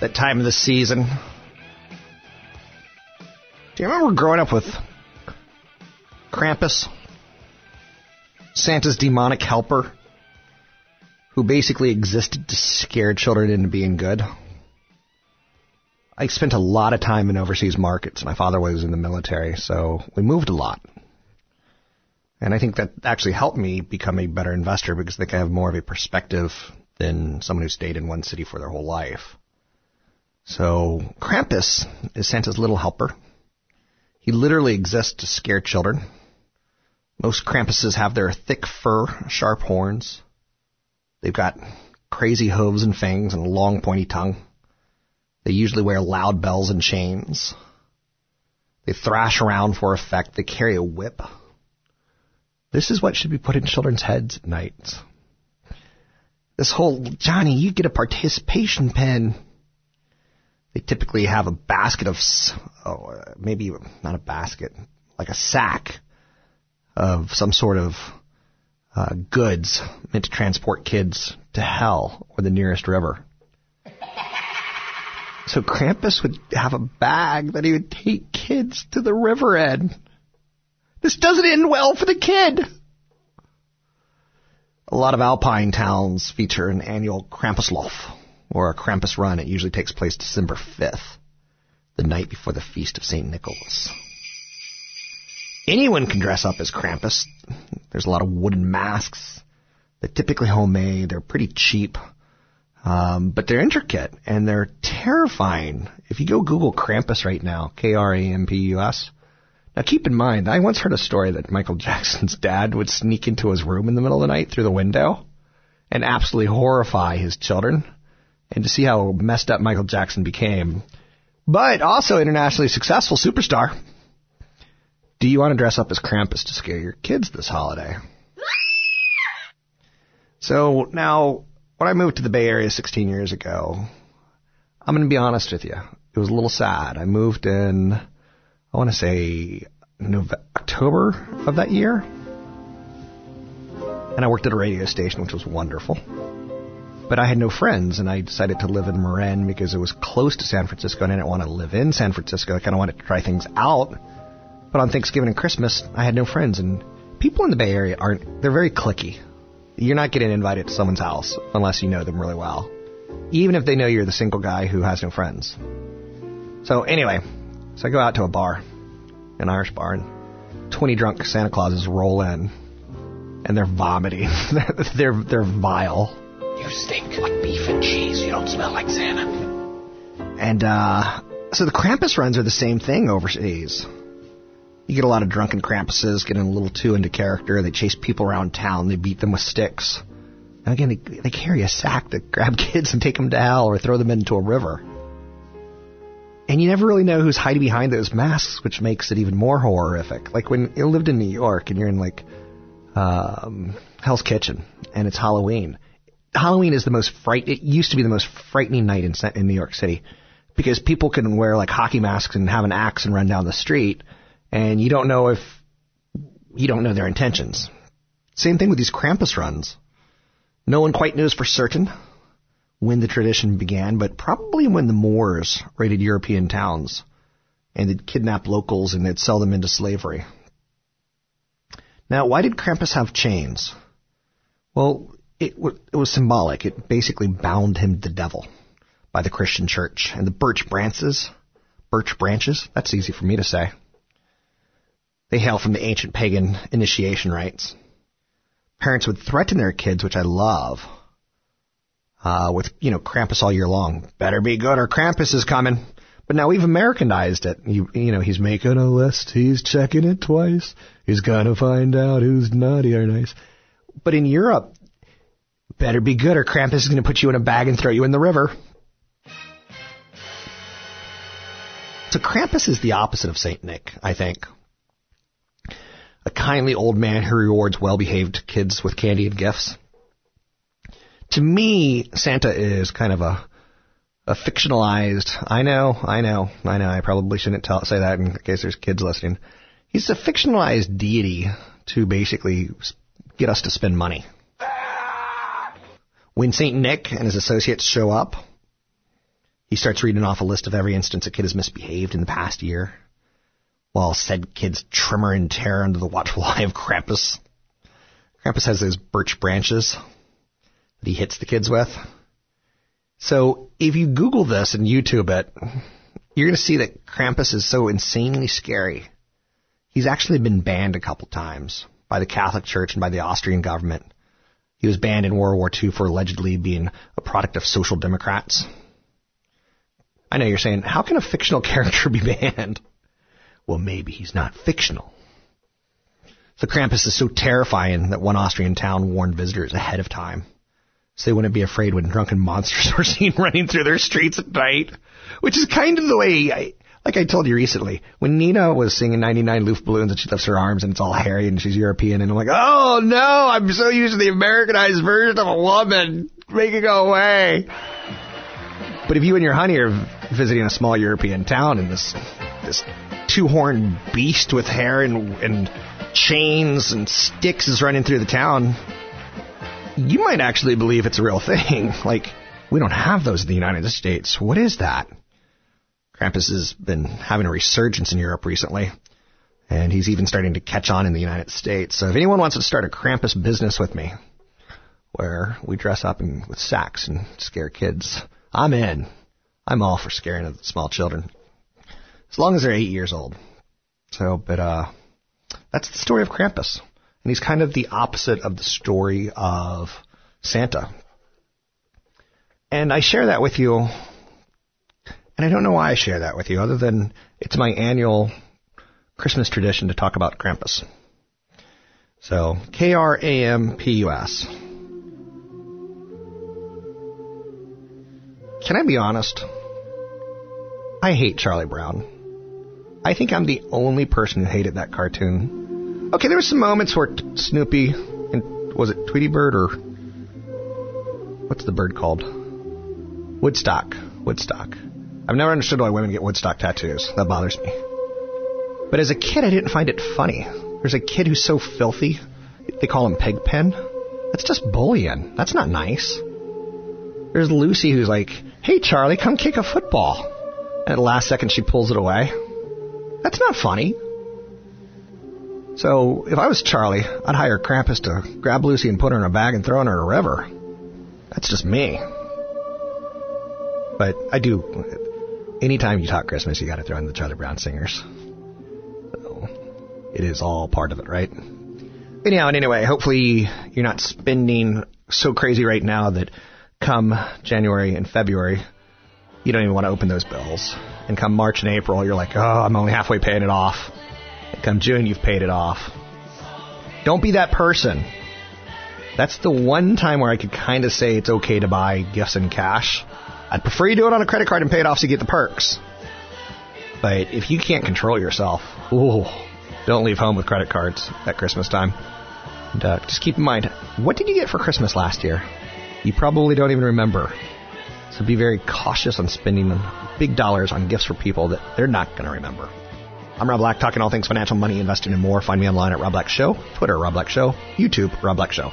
That time of the season. Do you remember growing up with Krampus? Santa's demonic helper, who basically existed to scare children into being good. I spent a lot of time in overseas markets. My father was in the military, so we moved a lot. And I think that actually helped me become a better investor because they can have more of a perspective than someone who stayed in one city for their whole life. So Krampus is Santa's little helper. He literally exists to scare children. Most Krampuses have their thick fur, sharp horns. They've got crazy hooves and fangs and a long pointy tongue. They usually wear loud bells and chains. They thrash around for effect. They carry a whip. This is what should be put in children's heads at night. This whole, Johnny, you get a participation pen. They typically have a basket of, oh, maybe not a basket, like a sack of some sort of uh, goods meant to transport kids to hell or the nearest river. So Krampus would have a bag that he would take kids to the river in. This doesn't end well for the kid. A lot of alpine towns feature an annual Krampuslauf, or a Krampus run. It usually takes place December 5th, the night before the feast of St. Nicholas. Anyone can dress up as Krampus. There's a lot of wooden masks. They're typically homemade. They're pretty cheap. Um, but they're intricate and they're terrifying. If you go Google Krampus right now, K-R-A-M-P-U-S, now keep in mind, I once heard a story that Michael Jackson's dad would sneak into his room in the middle of the night through the window and absolutely horrify his children and to see how messed up Michael Jackson became. But also internationally successful superstar. Do you want to dress up as Krampus to scare your kids this holiday? So now, when I moved to the Bay Area 16 years ago, I'm going to be honest with you. It was a little sad. I moved in, I want to say, November, October of that year. And I worked at a radio station, which was wonderful. But I had no friends, and I decided to live in Marin because it was close to San Francisco, and I didn't want to live in San Francisco. I kind of wanted to try things out. But on Thanksgiving and Christmas, I had no friends, and people in the Bay Area aren't, they're very cliquey. You're not getting invited to someone's house unless you know them really well. Even if they know you're the single guy who has no friends. So anyway, so I go out to a bar, an Irish bar, and 20 drunk Santa Clauses roll in, and they're vomiting. they're, they're, they're vile. You stink like beef and cheese. You don't smell like Santa. And, uh, so the Krampus runs are the same thing overseas. You get a lot of drunken Krampuses getting a little too into character. They chase people around town. They beat them with sticks. And again, they, they carry a sack to grab kids and take them to hell or throw them into a river. And you never really know who's hiding behind those masks, which makes it even more horrific. Like when you lived in New York and you're in like um, Hell's Kitchen and it's Halloween. Halloween is the most fright. It used to be the most frightening night in in New York City because people can wear like hockey masks and have an axe and run down the street, and you don't know if you don't know their intentions. Same thing with these Krampus runs. No one quite knows for certain when the tradition began, but probably when the Moors raided European towns and they'd kidnap locals and they'd sell them into slavery. Now, why did Krampus have chains? Well, it, it was symbolic. It basically bound him to the devil by the Christian church. And the birch branches, birch branches, that's easy for me to say. They hail from the ancient pagan initiation rites. Parents would threaten their kids, which I love, uh, with, you know, Krampus all year long. Better be good or Krampus is coming. But now we've Americanized it. You, you know, he's making a list. He's checking it twice. He's gonna find out who's naughty or nice. But in Europe, better be good or Krampus is gonna put you in a bag and throw you in the river. So Krampus is the opposite of Saint Nick, I think. A kindly old man who rewards well-behaved kids with candy and gifts. To me, Santa is kind of a a fictionalized. I know, I know, I know. I probably shouldn't tell, say that in case there's kids listening. He's a fictionalized deity to basically get us to spend money. When Saint Nick and his associates show up, he starts reading off a list of every instance a kid has misbehaved in the past year, while said kids tremor in terror under the watchful eye of Krampus. Krampus has those birch branches that he hits the kids with. So if you Google this and YouTube it, you're going to see that Krampus is so insanely scary. He's actually been banned a couple times by the Catholic Church and by the Austrian government. He was banned in World War II for allegedly being a product of social democrats. I know you're saying, how can a fictional character be banned? Well, maybe he's not fictional. The Krampus is so terrifying that one Austrian town warned visitors ahead of time so they wouldn't be afraid when drunken monsters were seen running through their streets at night. Which is kind of the way, like I told you recently, when Nina was singing 99 Luftballons and she lifts her arms and it's all hairy and she's European and I'm like, oh no, I'm so used to the Americanized version of a woman. Make it go away. But if you and your honey are visiting a small European town and this, this two-horned beast with hair and, and chains and sticks is running through the town, you might actually believe it's a real thing. Like, we don't have those in the United States. What is that? Krampus has been having a resurgence in Europe recently, and he's even starting to catch on in the United States. So if anyone wants to start a Krampus business with me, where we dress up in, with sacks and scare kids, I'm in. I'm all for scaring small children, as long as they're eight years old. So, but uh, that's the story of Krampus. And he's kind of the opposite of the story of Santa. And I share that with you, and I don't know why I share that with you, other than it's my annual Christmas tradition to talk about Krampus. So, K R A M P U S. Can I be honest? I hate Charlie Brown. I think I'm the only person who hated that cartoon. Okay, there were some moments where Snoopy and was it Tweety Bird or what's the bird called? Woodstock. Woodstock. I've never understood why women get Woodstock tattoos. That bothers me. But as a kid, I didn't find it funny. There's a kid who's so filthy. They call him Pigpen. That's just bullying. That's not nice. There's Lucy who's like, "Hey Charlie, come kick a football," and at the last second she pulls it away. That's not funny. So if I was Charlie, I'd hire Krampus to grab Lucy and put her in a bag and throw her in a river. That's just me. But I do. Anytime you talk Christmas, you got to throw in the Charlie Brown singers. So it is all part of it, right? Anyhow, and anyway, hopefully you're not spending so crazy right now that come January and February, you don't even want to open those bills. And come March and April, you're like, oh, I'm only halfway paying it off. Come June, you've paid it off. Don't be that person That's the one time where I could kind of say it's okay to buy gifts in cash. I'd prefer you do it on a credit card and pay it off so you get the perks. But if you can't control yourself, ooh, don't leave home with credit cards at Christmas time. And uh, just keep in mind, what did you get for Christmas last year? You probably don't even remember. So be very cautious on spending big dollars on gifts for people that they're not going to remember. I'm Rob Black, talking all things financial, money, investing, and more. Find me online at Rob Black Show, Twitter, Rob Black Show, YouTube, Rob Black Show.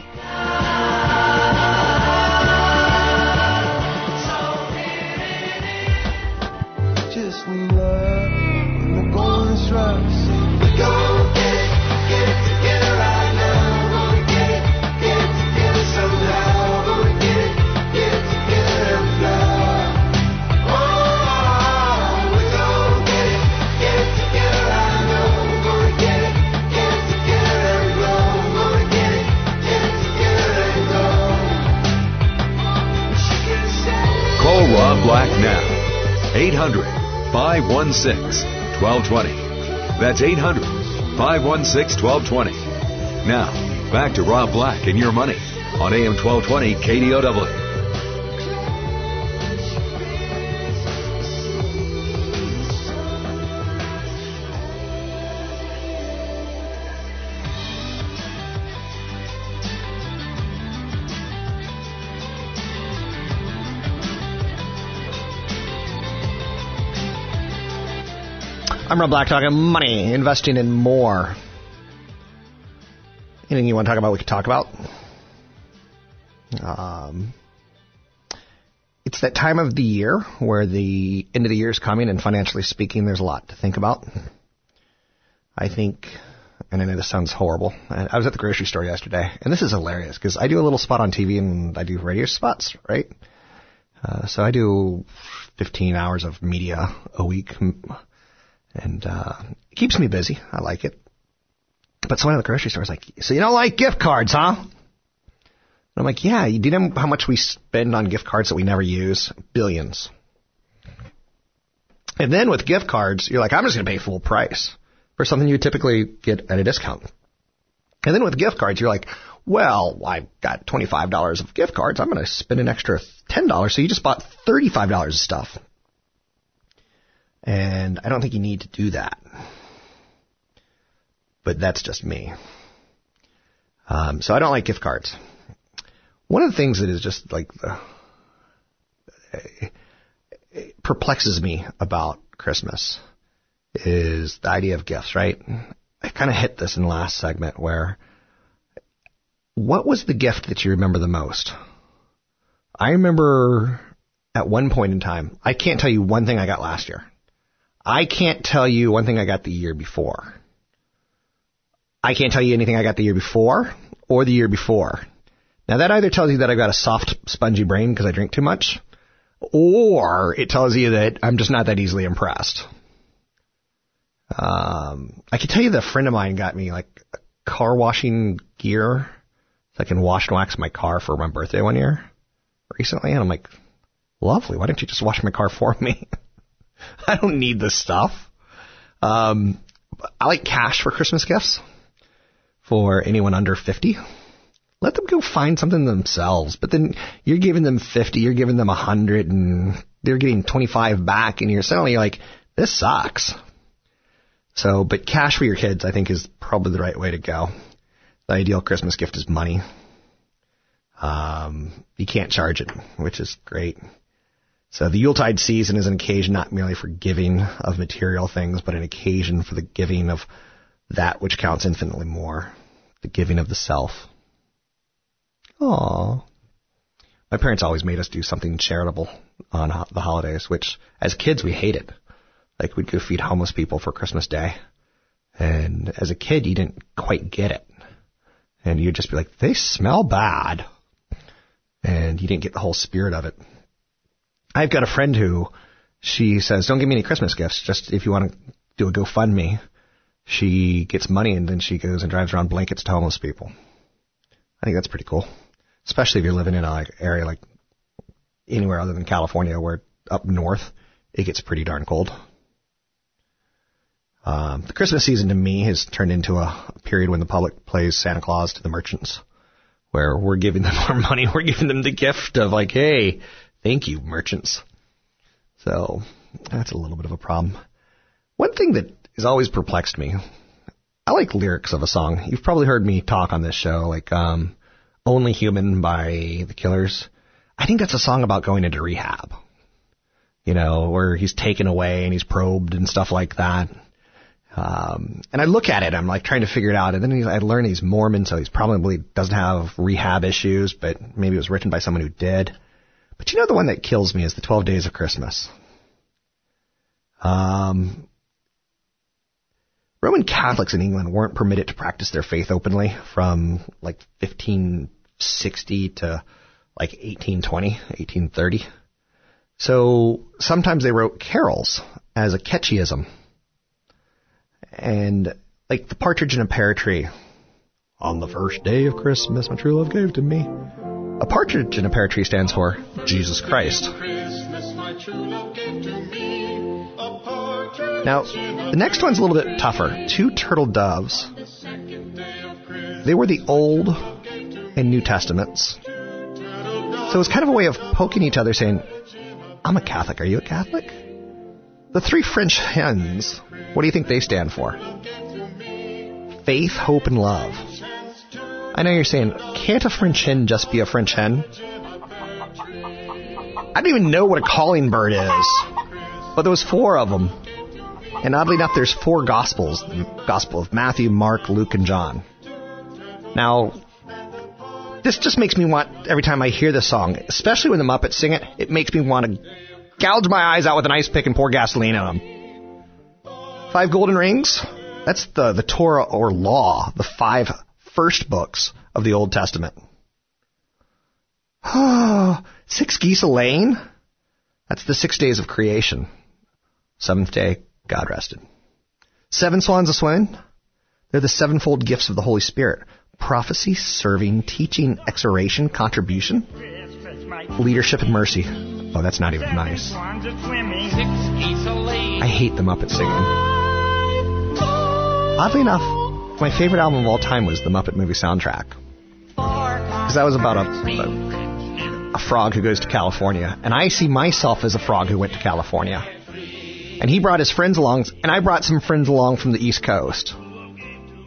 516 1220. That's 800 516 1220. Now, back to Rob Black and your money on AM 1220 KDOW. I'm Rob Black, talking money, investing, and more. Anything you want to talk about, we can talk about. Um, it's that time of the year where the end of the year is coming, and financially speaking, there's a lot to think about. I think, and I know this sounds horrible. I I was at the grocery store yesterday, and this is hilarious because I do a little spot on TV and I do radio spots, right? Uh, so I do 15 hours of media a week, and uh, it keeps me busy. I like it. But someone at the grocery store was like, "So you don't like gift cards, huh?" And I'm like, "Yeah. You do know how much we spend on gift cards that we never use? Billions." And then with gift cards, you're like, "I'm just going to pay full price for something you typically get at a discount." And then with gift cards, you're like, "Well, I've got $25 of gift cards. I'm going to spend an extra $10, so you just bought $35 of stuff." And I don't think you need to do that. But that's just me. Um, so I don't like gift cards. One of the things that is just like the, perplexes me about Christmas is the idea of gifts, right? I kind of hit this in the last segment where what was the gift that you remember the most? I remember at one point in time, I can't tell you one thing I got last year. I can't tell you one thing I got the year before. I can't tell you anything I got the year before or the year before. Now that either tells you that I've got a soft, spongy brain because I drink too much, or it tells you that I'm just not that easily impressed. Um, I can tell you that a friend of mine got me like car washing gear so I can wash and wax my car for my birthday one year recently, and I'm like, lovely. Why don't you just wash my car for me? I don't need this stuff. Um, I like cash for Christmas gifts for anyone under 50. Let them go find something themselves. But then you're giving them 50, you're giving them 100, and they're getting 25 back, and you're suddenly like, this sucks. So, but cash for your kids, I think, is probably the right way to go. The ideal Christmas gift is money. Um, you can't charge it, which is great. So the Yuletide season is an occasion not merely for giving of material things, but an occasion for the giving of that which counts infinitely more, the giving of the self. Aww. My parents always made us do something charitable on the holidays, which as kids we hated. Like we'd go feed homeless people for Christmas Day. And as a kid you didn't quite get it. And you'd just be like, they smell bad. And you didn't get the whole spirit of it. I've got a friend who she says, don't give me any Christmas gifts. Just if you want to do a GoFundMe, she gets money and then she goes and drives around blankets to homeless people. I think that's pretty cool, especially if you're living in an area like anywhere other than California, where up north it gets pretty darn cold. Um, the Christmas season to me has turned into a, a period when the public plays Santa Claus to the merchants, where we're giving them our money, we're giving them the gift of like, hey, thank you, merchants. So that's a little bit of a problem. One thing that has always perplexed me, I like lyrics of a song. You've probably heard me talk on this show, like um, "Only Human" by The Killers. I think that's a song about going into rehab. You know, where he's taken away and he's probed and stuff like that. Um, and I look at it, I'm like trying to figure it out, and then I learn he's Mormon, so he's probably doesn't have rehab issues, but maybe it was written by someone who did. But you know, the one that kills me is the 12 Days of Christmas. Um, Roman Catholics in England weren't permitted to practice their faith openly from like 1560 to like 1820, 1830. So sometimes they wrote carols as a catechism and like the partridge in a pear tree. On the first day of Christmas, my true love gave to me. A partridge in a pear tree stands for Jesus Christ. Now, the next one's a little bit tougher. Two turtle doves. They were the Old and New Testaments. So it's kind of a way of poking each other, saying, I'm a Catholic. Are you a Catholic? The three French hens, what do you think they stand for? Faith, hope, and love. I know you're saying, can't a French hen just be a French hen? I don't even know what a calling bird is. But there was four of them. And oddly enough, there's four Gospels. The Gospel of Matthew, Mark, Luke, and John. Now, this just makes me want, every time I hear this song, especially when the Muppets sing it, it makes me want to gouge my eyes out with an ice pick and pour gasoline on them. Five golden rings? That's the, the Torah or law, the five first books of the Old Testament. Six geese a lane? That's the six days of creation. Seventh day, God rested. Seven swans a swim? They're the sevenfold gifts of the Holy Spirit. Prophecy, serving, teaching, exhortation, contribution, leadership, and mercy. Oh, that's not even nice. I hate the Muppet singing. Oddly enough, my favorite album of all time was the Muppet movie soundtrack. Because that was about a, a, frog who goes to California. And I see myself as a frog who went to California. And he brought his friends along, and I brought some friends along from the East Coast.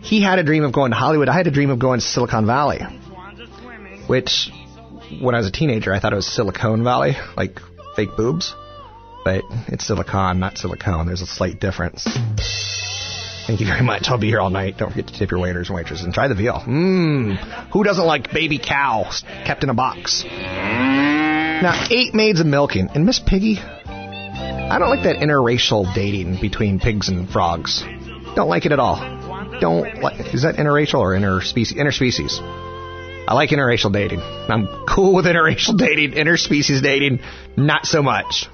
He had a dream of going to Hollywood. I had a dream of going to Silicon Valley. Which, when I was a teenager, I thought it was Silicon Valley, like fake boobs. But it's silicon, not silicone. There's a slight difference. Thank you very much. I'll be here all night. Don't forget to tip your waiters and waitresses and try the veal. Mmm. Who doesn't like baby cow kept in a box? Now, eight maids of milking. And Miss Piggy, I don't like that interracial dating between pigs and frogs. Don't like it at all. Don't like. Is that interracial or interspecies? Interspecies. I like interracial dating. I'm cool with interracial dating. Interspecies dating, not so much.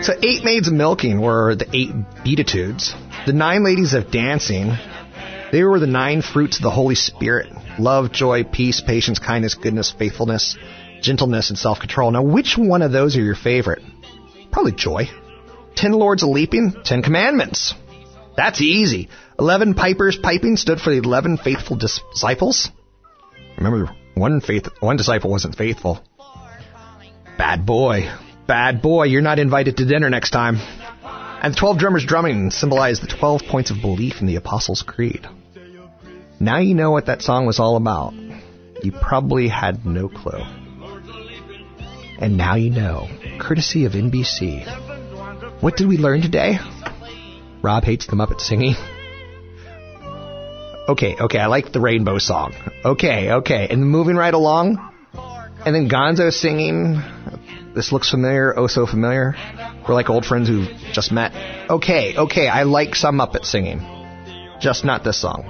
So, eight maids of milking were the eight beatitudes. The nine ladies of dancing, they were the nine fruits of the Holy Spirit love, joy, peace, patience, kindness, goodness, faithfulness, gentleness, and self control. Now, which one of those are your favorite? Probably joy. Ten lords a leaping, ten commandments. That's easy. Eleven pipers piping stood for the eleven faithful disciples. Remember, one faith, one disciple wasn't faithful. Bad boy. Bad boy, you're not invited to dinner next time. And the 12 drummers drumming symbolize the 12 points of belief in the Apostles' Creed. Now you know what that song was all about. You probably had no clue. And now you know, courtesy of NBC. What did we learn today? Rob hates the Muppet singing. Okay, okay, I like the rainbow song. Okay, okay, and moving right along, and then Gonzo singing. This looks familiar, oh so familiar. We're like old friends who just met. Okay, okay, I like some Muppet singing. Just not this song.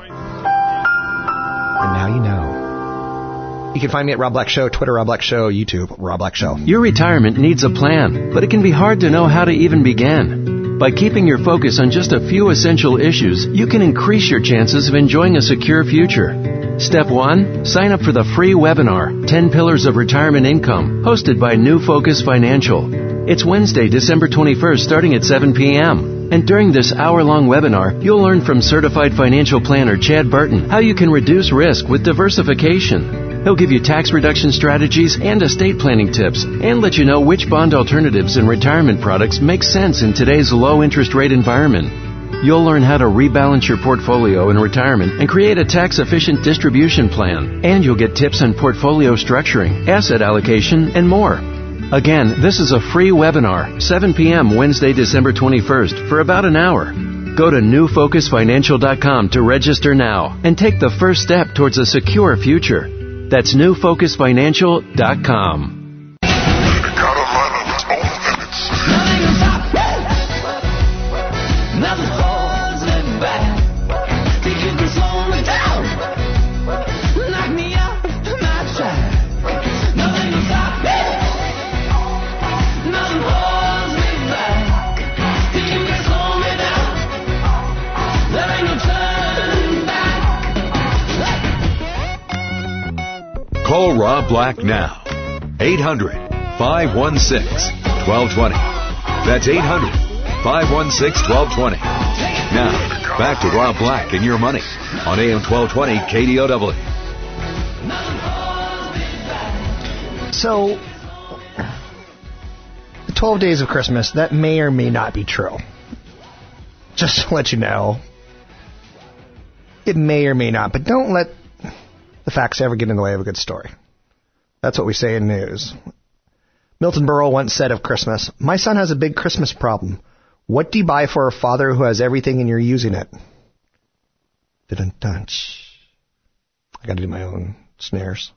And now you know. You can find me at Rob Black Show, Twitter Rob Black Show, YouTube Rob Black Show. Your retirement needs a plan, but it can be hard to know how to even begin. By keeping your focus on just a few essential issues, you can increase your chances of enjoying a secure future. Step 1 Sign up for the free webinar 10 Pillars of Retirement Income, hosted by New Focus Financial. It's Wednesday, December 21st, starting at 7 p.m. And during this hour long webinar, you'll learn from certified financial planner Chad Burton how you can reduce risk with diversification. He'll give you tax reduction strategies and estate planning tips and let you know which bond alternatives and retirement products make sense in today's low interest rate environment. You'll learn how to rebalance your portfolio in retirement and create a tax efficient distribution plan. And you'll get tips on portfolio structuring, asset allocation, and more. Again, this is a free webinar, 7 p.m. Wednesday, December 21st, for about an hour. Go to newfocusfinancial.com to register now and take the first step towards a secure future. That's newfocusfinancial.com. Call Rob Black now. 800 516 1220. That's 800 516 1220. Now, back to Rob Black and your money on AM 1220 KDOW. So, the 12 days of Christmas, that may or may not be true. Just to let you know. It may or may not, but don't let the facts ever get in the way of a good story. That's what we say in news. Milton Berle once said of Christmas, My son has a big Christmas problem. What do you buy for a father who has everything and you're using it? Didn't touch. I gotta do my own snares.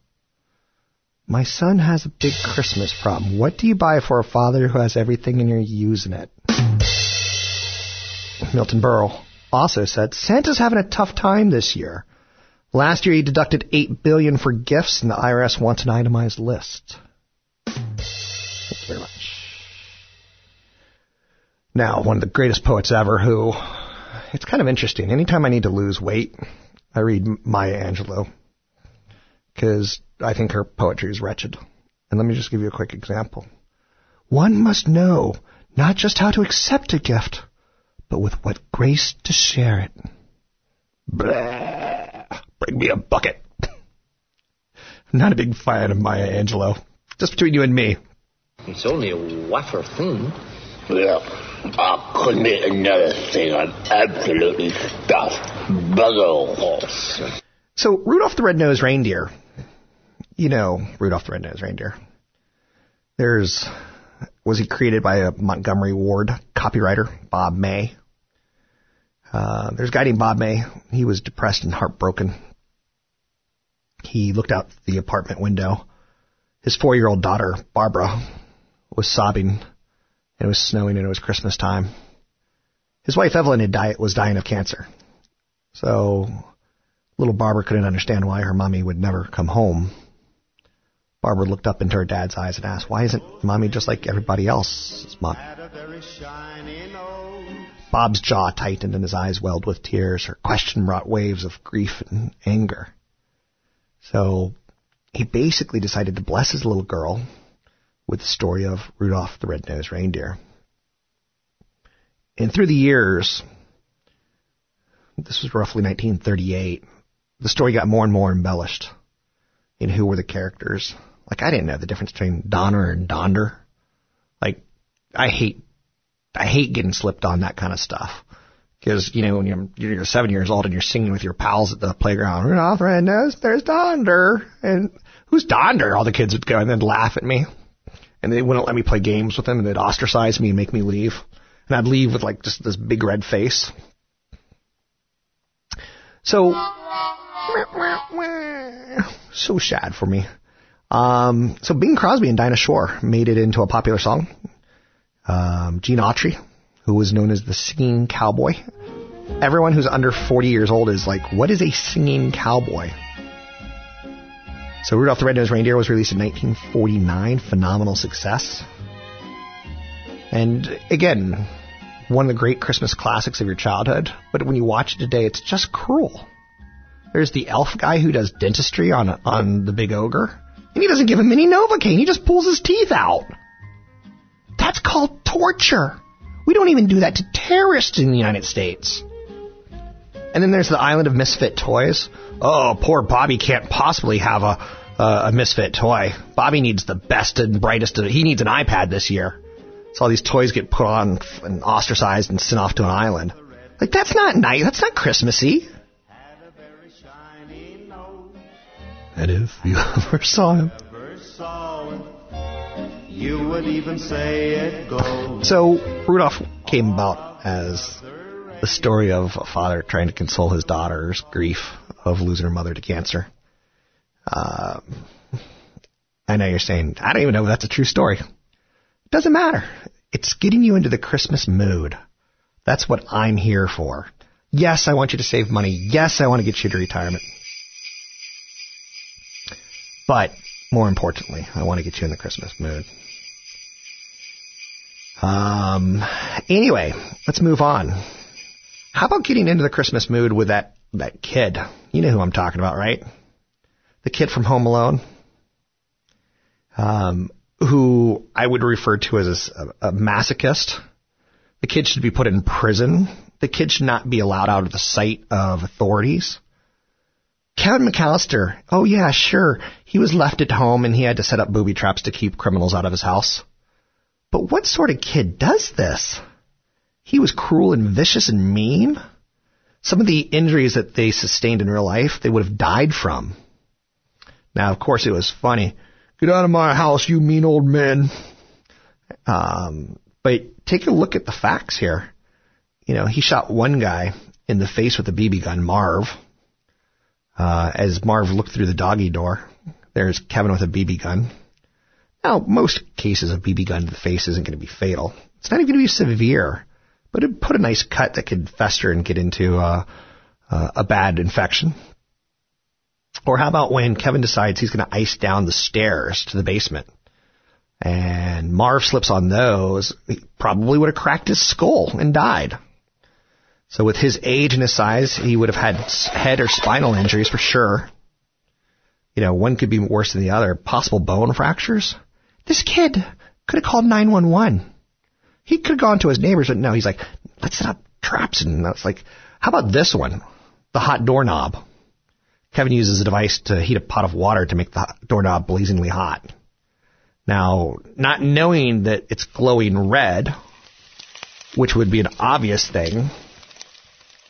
My son has a big Christmas problem. What do you buy for a father who has everything and you're using it? Milton Berle also said, Santa's having a tough time this year. Last year he deducted eight billion for gifts and the IRS wants an itemized list. Thank you very much. Now, one of the greatest poets ever who, it's kind of interesting. Anytime I need to lose weight, I read Maya Angelou because I think her poetry is wretched. And let me just give you a quick example. One must know not just how to accept a gift, but with what grace to share it. Blah. Bring me a bucket. I'm not a big fan of Maya Angelou. Just between you and me. It's only a wafer thing. Well, I couldn't eat another thing. I'm absolutely stuffed. Bugger horse. So Rudolph the Red-Nosed Reindeer, you know Rudolph the Red-Nosed Reindeer. There's was he created by a Montgomery Ward copywriter, Bob May. Uh, there's a guy named Bob May. He was depressed and heartbroken. He looked out the apartment window. His four-year-old daughter, Barbara, was sobbing. It was snowing and it was Christmas time. His wife Evelyn had died, was dying of cancer. So little Barbara couldn't understand why her mommy would never come home. Barbara looked up into her dad's eyes and asked, Why isn't mommy just like everybody else's mom? Bob's jaw tightened and his eyes welled with tears. Her question brought waves of grief and anger. So he basically decided to bless his little girl with the story of Rudolph the Red-Nosed Reindeer. And through the years, this was roughly 1938, the story got more and more embellished in who were the characters. Like I didn't know the difference between Donner and Donder. Like I hate, I hate getting slipped on that kind of stuff. Because, you know, when you're, you're seven years old and you're singing with your pals at the playground, Rudolph Red-Nosed, there's Donder. And who's Donder? All the kids would go and then laugh at me. And they wouldn't let me play games with them and they'd ostracize me and make me leave. And I'd leave with like just this big red face. So, so sad for me. Um, so Bing Crosby and Dinah Shore made it into a popular song. Um, Gene Autry, who was known as the singing cowboy. Everyone who's under 40 years old is like, what is a singing cowboy? So Rudolph the Red-Nosed Reindeer was released in 1949. Phenomenal success. And again, one of the great Christmas classics of your childhood. But when you watch it today, it's just cruel. There's the elf guy who does dentistry on on the big ogre, and he doesn't give him any Novocaine. He just pulls his teeth out. That's called torture. We don't even do that to terrorists in the United States. And then there's the island of misfit toys. Oh, poor Bobby can't possibly have a uh, a misfit toy. Bobby needs the best and brightest. Of, he needs an iPad this year. So all these toys get put on and ostracized and sent off to an island. Like that's not nice. That's not Christmassy. And if you ever saw him. You would even say it goes. So Rudolph came about as the story of a father trying to console his daughter's grief of losing her mother to cancer. Um, I know you're saying, I don't even know if that's a true story. Doesn't matter. It's getting you into the Christmas mood. That's what I'm here for. Yes, I want you to save money. Yes, I want to get you to retirement. But more importantly, I want to get you in the Christmas mood. Um, anyway, let's move on. How about getting into the Christmas mood with that, that kid? You know who I'm talking about, right? The kid from Home Alone. Um, who I would refer to as a, a masochist. The kid should be put in prison. The kid should not be allowed out of the sight of authorities. Kevin McAllister, oh yeah, sure. He was left at home and he had to set up booby traps to keep criminals out of his house. But what sort of kid does this? He was cruel and vicious and mean. Some of the injuries that they sustained in real life, they would have died from. Now, of course, it was funny. Get out of my house, you mean old man. Um, but take a look at the facts here. You know, he shot one guy in the face with a BB gun, Marv. Uh, as Marv looked through the doggy door, there's Kevin with a BB gun. Now, most cases of BB gun to the face isn't going to be fatal. It's not even going to be severe, but it'd put a nice cut that could fester and get into uh, uh, a bad infection. Or how about when Kevin decides he's going to ice down the stairs to the basement? And Marv slips on those, he probably would have cracked his skull and died. So with his age and his size, he would have had head or spinal injuries for sure. You know, one could be worse than the other. Possible bone fractures. This kid could have called 911. He could have gone to his neighbors, but no, he's like, let's set up traps. And that's like, how about this one? The hot doorknob. Kevin uses a device to heat a pot of water to make the doorknob blazingly hot. Now, not knowing that it's glowing red, which would be an obvious thing,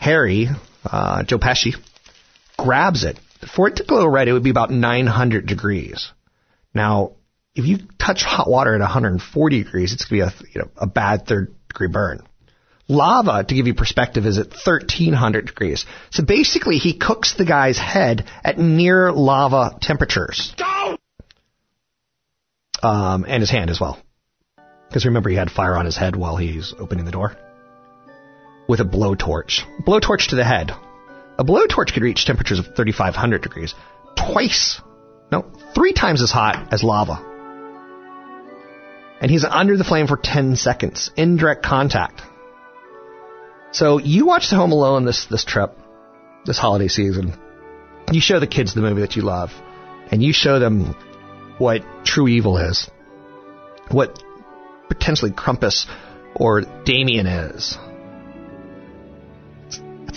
Harry, uh, Joe Pesci, grabs it. For it to glow red, it would be about 900 degrees. Now, if you touch hot water at 140 degrees, it's going to be a, you know, a bad third degree burn. Lava, to give you perspective, is at 1300 degrees. So basically, he cooks the guy's head at near lava temperatures. Um, and his hand as well. Because remember, he had fire on his head while he's opening the door. With a blowtorch. Blowtorch to the head. A blowtorch could reach temperatures of 3500 degrees. Twice. No, three times as hot as lava. And he's under the flame for 10 seconds. Indirect contact. So you watch the Home Alone this this trip, this holiday season. You show the kids the movie that you love, and you show them what true evil is, what potentially Krampus or Damien is.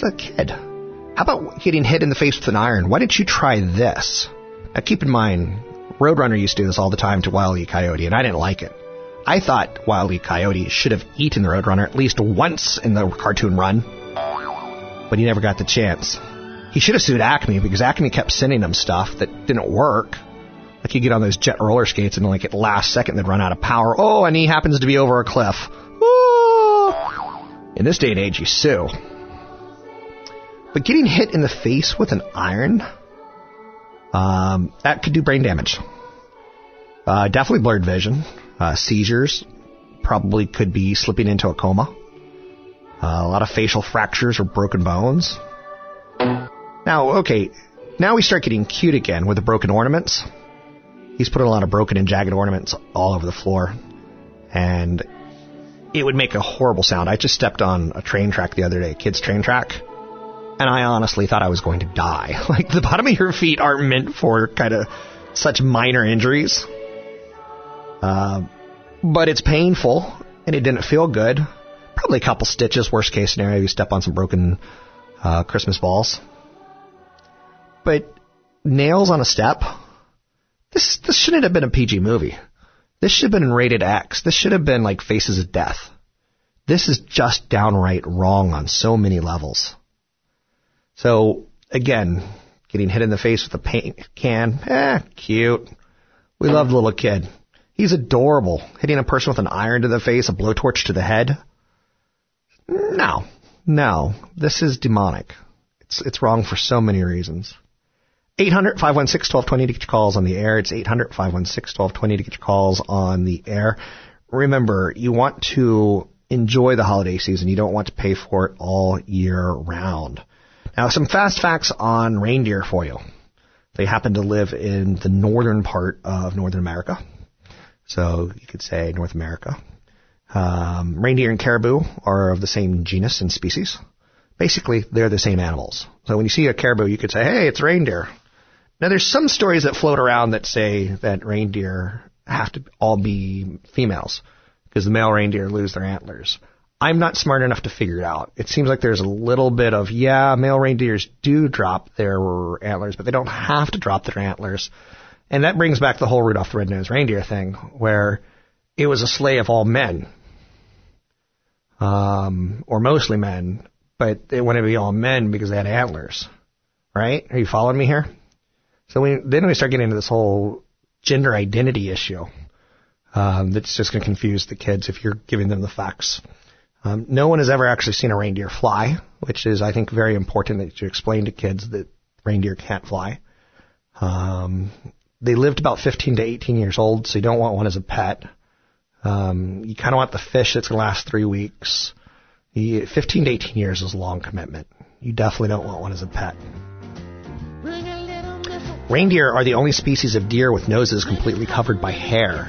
A kid. How about getting hit in the face with an iron? Why didn't you try this? Now keep in mind, Roadrunner used to do this all the time to Wile E. Coyote, and I didn't like it. I thought Wile E. Coyote should have eaten the Roadrunner at least once in the cartoon run, but he never got the chance. He should have sued Acme because Acme kept sending him stuff that didn't work. Like you get on those jet roller skates and like at last second they'd run out of power. Oh, and he happens to be over a cliff. In this day and age, you sue. But getting hit in the face with an iron, um, that could do brain damage. Uh, definitely blurred vision, uh, seizures, probably could be slipping into a coma. Uh, a lot of facial fractures or broken bones. Now, okay, now we start getting cute again with the broken ornaments. He's putting a lot of broken and jagged ornaments all over the floor. And it would make a horrible sound. I just stepped on a train track the other day, kids train track, and I honestly thought I was going to die. Like the bottom of your feet aren't meant for kind of such minor injuries. Uh, but it's painful and it didn't feel good. Probably a couple stitches. Worst case scenario, you step on some broken uh, Christmas balls. But nails on a step. This this shouldn't have been a PG movie. This should have been rated X. This should have been like Faces of Death. This is just downright wrong on so many levels. So again, getting hit in the face with a paint can, eh, cute. We love the little kid. He's adorable. Hitting a person with an iron to the face, a blowtorch to the head. No, no, this is demonic. It's it's wrong for so many reasons. 800 516 1220 to get your calls on the air. It's 800 516 1220 to get your calls on the air. Remember, you want to enjoy the holiday season. You don't want to pay for it all year round. Now, some fast facts on reindeer for you. They happen to live in the northern part of Northern America. So you could say North America. Um, reindeer and caribou are of the same genus and species. Basically, they're the same animals. So when you see a caribou, you could say, hey, it's reindeer. Now, there's some stories that float around that say that reindeer have to all be females because the male reindeer lose their antlers. I'm not smart enough to figure it out. It seems like there's a little bit of, yeah, male reindeers do drop their antlers, but they don't have to drop their antlers. And that brings back the whole Rudolph the Red-Nosed Reindeer thing, where it was a sleigh of all men, um, or mostly men, but they wanted to be all men because they had antlers, right? Are you following me here? So we, then we start getting into this whole gender identity issue um, that's just going to confuse the kids if you're giving them the facts. Um, no one has ever actually seen a reindeer fly, which is, I think, very important that you explain to kids that reindeer can't fly. Um, they lived about 15 to 18 years old, so you don't want one as a pet. Um, you kind of want the fish that's going to last three weeks. You, 15 to 18 years is a long commitment. You definitely don't want one as a pet. Reindeer are the only species of deer with noses completely covered by hair,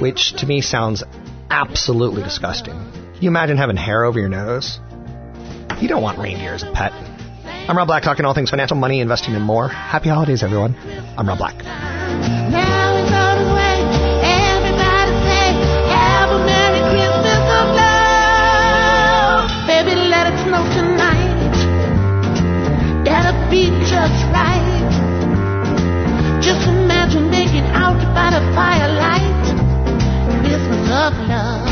which to me sounds absolutely disgusting. You imagine having hair over your nose? You don't want reindeer as a pet. I'm Rob Black, talking all things financial, money, investing, and more. Happy holidays, everyone. I'm Rob Black. Be just imagine making out by the firelight. Of love.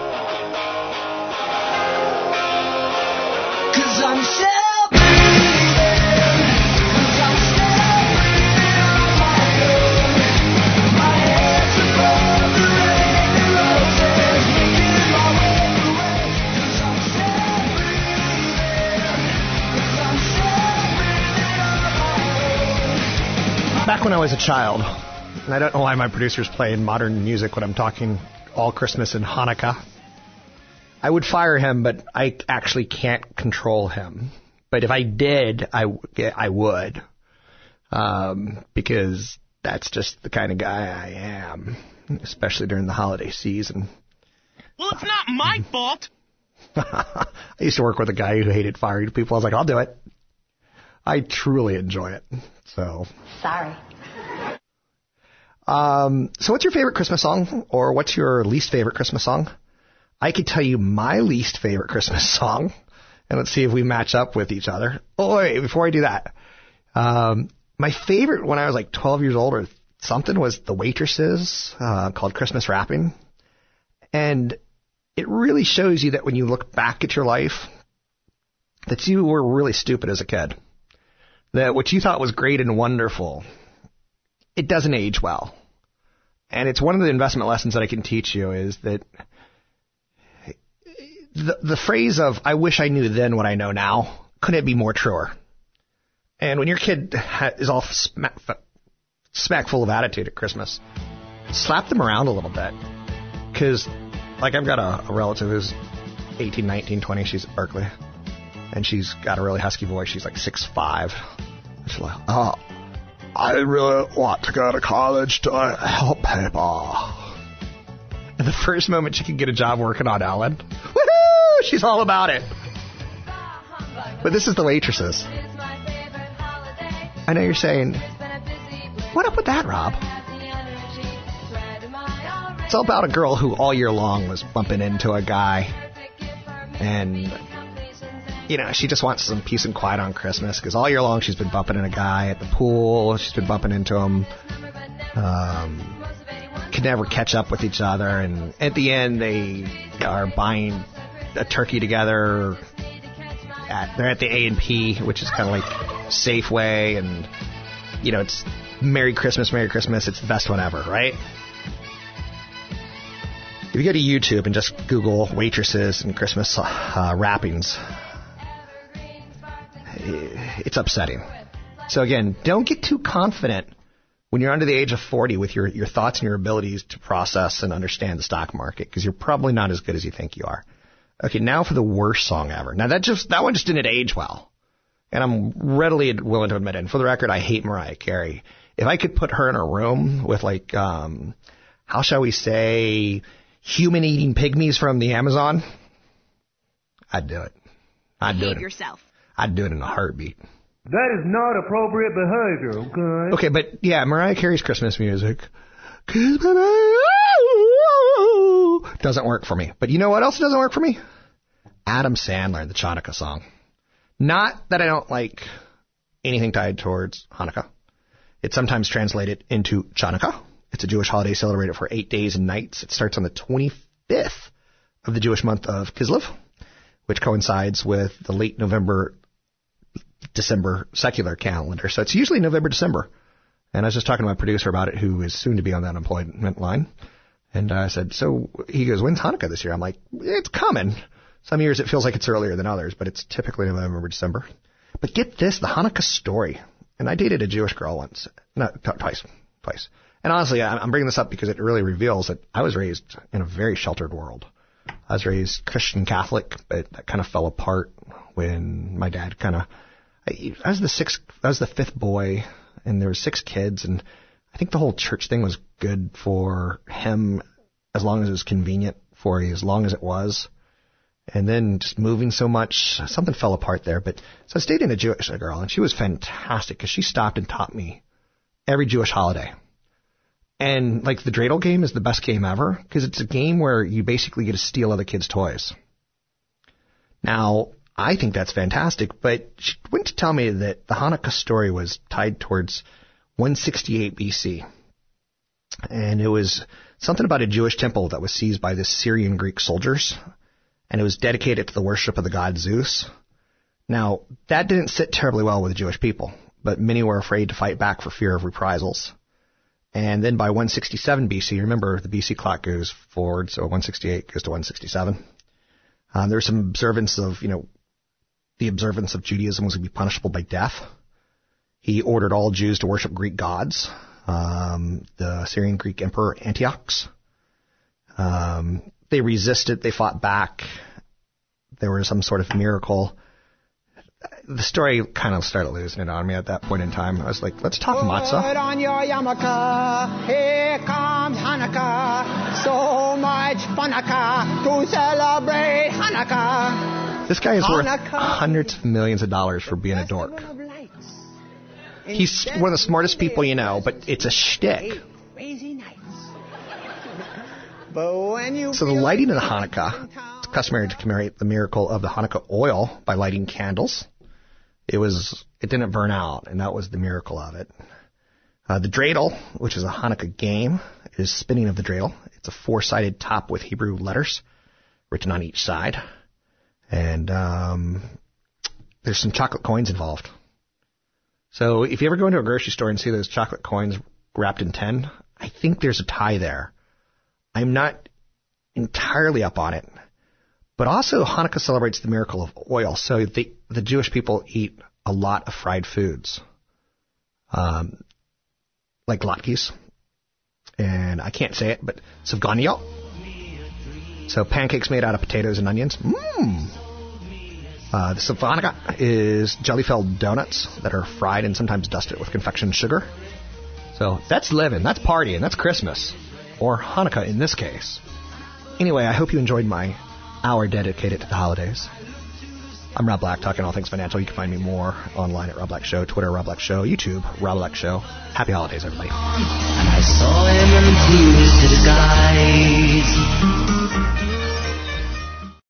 Was a child, and I don't know why my producer's playing modern music when I'm talking all Christmas and Hanukkah. I would fire him, but I actually can't control him. But if I did, I, I would. Um, because that's just the kind of guy I am, especially during the holiday season. Well, it's not my fault. I used to work with a guy who hated firing people. I was like, I'll do it. I truly enjoy it. So, Sorry. Um, so what's your favorite Christmas song, or what's your least favorite Christmas song? I could tell you my least favorite Christmas song, and let's see if we match up with each other. Oh wait, before I do that, um, my favorite when I was like 12 years old or something was the Waitresses uh, called Christmas Wrapping, and it really shows you that when you look back at your life, that you were really stupid as a kid. That what you thought was great and wonderful, it doesn't age well. And it's one of the investment lessons that I can teach you is that the, the phrase of "I wish I knew then what I know now" couldn't be more truer. And when your kid is all sma- f- smack full of attitude at Christmas. Slap them around a little bit. Because, like, I've got a, a relative who's 18, 19, 20. She's at Berkeley. And she's got a really husky voice. She's like 6'5. She's like, oh, I really want to go to college to help people. And the first moment she can get a job working on Ellen, woohoo! She's all about it. But this is the waitresses. I know you're saying, what up with that, Rob? It's all about a girl who all year long was bumping into a guy, and you know she just wants some peace and quiet on Christmas because all year long she's been bumping into a guy at the pool. She's been bumping into him. Um, could never catch up with each other, and at the end they are buying a turkey together. At, they're at the A and P, which is kind of like Safeway, and you know it's Merry Christmas, Merry Christmas. It's the best one ever, right? If you go to YouTube and just Google waitresses and Christmas uh, wrappings, it's upsetting. So again, don't get too confident when you're under the age of 40 with your, your thoughts and your abilities to process and understand the stock market because you're probably not as good as you think you are. Okay, now for the worst song ever. Now that just that one just didn't age well, and I'm readily willing to admit it. And for the record, I hate Mariah Carey. If I could put her in a room with like, um, how shall we say, human eating pygmies from the Amazon, I'd do it. I'd do it. yourself. I'd do it in a heartbeat. That is not appropriate behavior, okay? Okay, but yeah, Mariah Carey's Christmas music doesn't work for me. But you know what else doesn't work for me? Adam Sandler, the Chanukah song. Not that I don't like anything tied towards Hanukkah. It's sometimes translated into Chanukah. It's a Jewish holiday celebrated for eight days and nights. It starts on the 25th of the Jewish month of Kislev, which coincides with the late November, December secular calendar. So it's usually November, December. And I was just talking to my producer about it, who is soon to be on the unemployment line. And I said, so he goes, when's Hanukkah this year? I'm like, it's coming. Some years it feels like it's earlier than others, but it's typically November, December. But get this, the Hanukkah story. And I dated a Jewish girl once. No, twice. Twice. And honestly, I'm bringing this up because it really reveals that I was raised in a very sheltered world. I was raised Christian Catholic, but that kind of fell apart when my dad kind of. I, I was the sixth, I was the fifth boy, and there were six kids, and I think the whole church thing was good for him as long as it was convenient for you, as long as it was. And then just moving so much, something fell apart there. But so I stayed in a Jewish girl, and she was fantastic because she stopped and taught me every Jewish holiday. And like the dreidel game is the best game ever because it's a game where you basically get to steal other kids' toys. Now, I think that's fantastic, but she went to tell me that the Hanukkah story was tied towards 168 BC. And it was something about a Jewish temple that was seized by the Syrian Greek soldiers, and it was dedicated to the worship of the god Zeus. Now, that didn't sit terribly well with the Jewish people, but many were afraid to fight back for fear of reprisals. And then by 167 BC, remember the BC clock goes forward, so 168 goes to 167. Um, there was some observance of, you know, the observance of Judaism was going to be punishable by death. He ordered all Jews to worship Greek gods. Um, the Syrian Greek Emperor Antiochus. Um, they resisted. They fought back. There was some sort of miracle. The story kind of started losing it on me at that point in time. I was like, let's talk matzah. Put on your yarmulke, here comes Hanukkah. So much funaka to celebrate Hanukkah. This guy is worth hundreds of millions of dollars for being a dork. He's one of the smartest people you know, but it's a shtick. Crazy nights. But when you So the lighting of the Hanukkah, it's customary to commemorate the miracle of the Hanukkah oil by lighting candles. It was, it didn't burn out, and that was the miracle of it. Uh, the dreidel, which is a Hanukkah game, is spinning of the dreidel. It's a four-sided top with Hebrew letters written on each side, and um, there's some chocolate coins involved. So if you ever go into a grocery store and see those chocolate coins wrapped in tin, I think there's a tie there. I'm not entirely up on it. But also Hanukkah celebrates the miracle of oil. So the, the Jewish people eat a lot of fried foods. Um, like latkes. And I can't say it, but savganio. So pancakes made out of potatoes and onions. Mmm. Uh, the Savanica is jelly-filled donuts that are fried and sometimes dusted with confection sugar. So that's living, that's partying, that's Christmas. Or Hanukkah in this case. Anyway, I hope you enjoyed my hour dedicated to the holidays. I'm Rob Black, talking all things financial. You can find me more online at Rob Black Show, Twitter, Rob Black Show, YouTube, Rob Black Show. Happy holidays, everybody.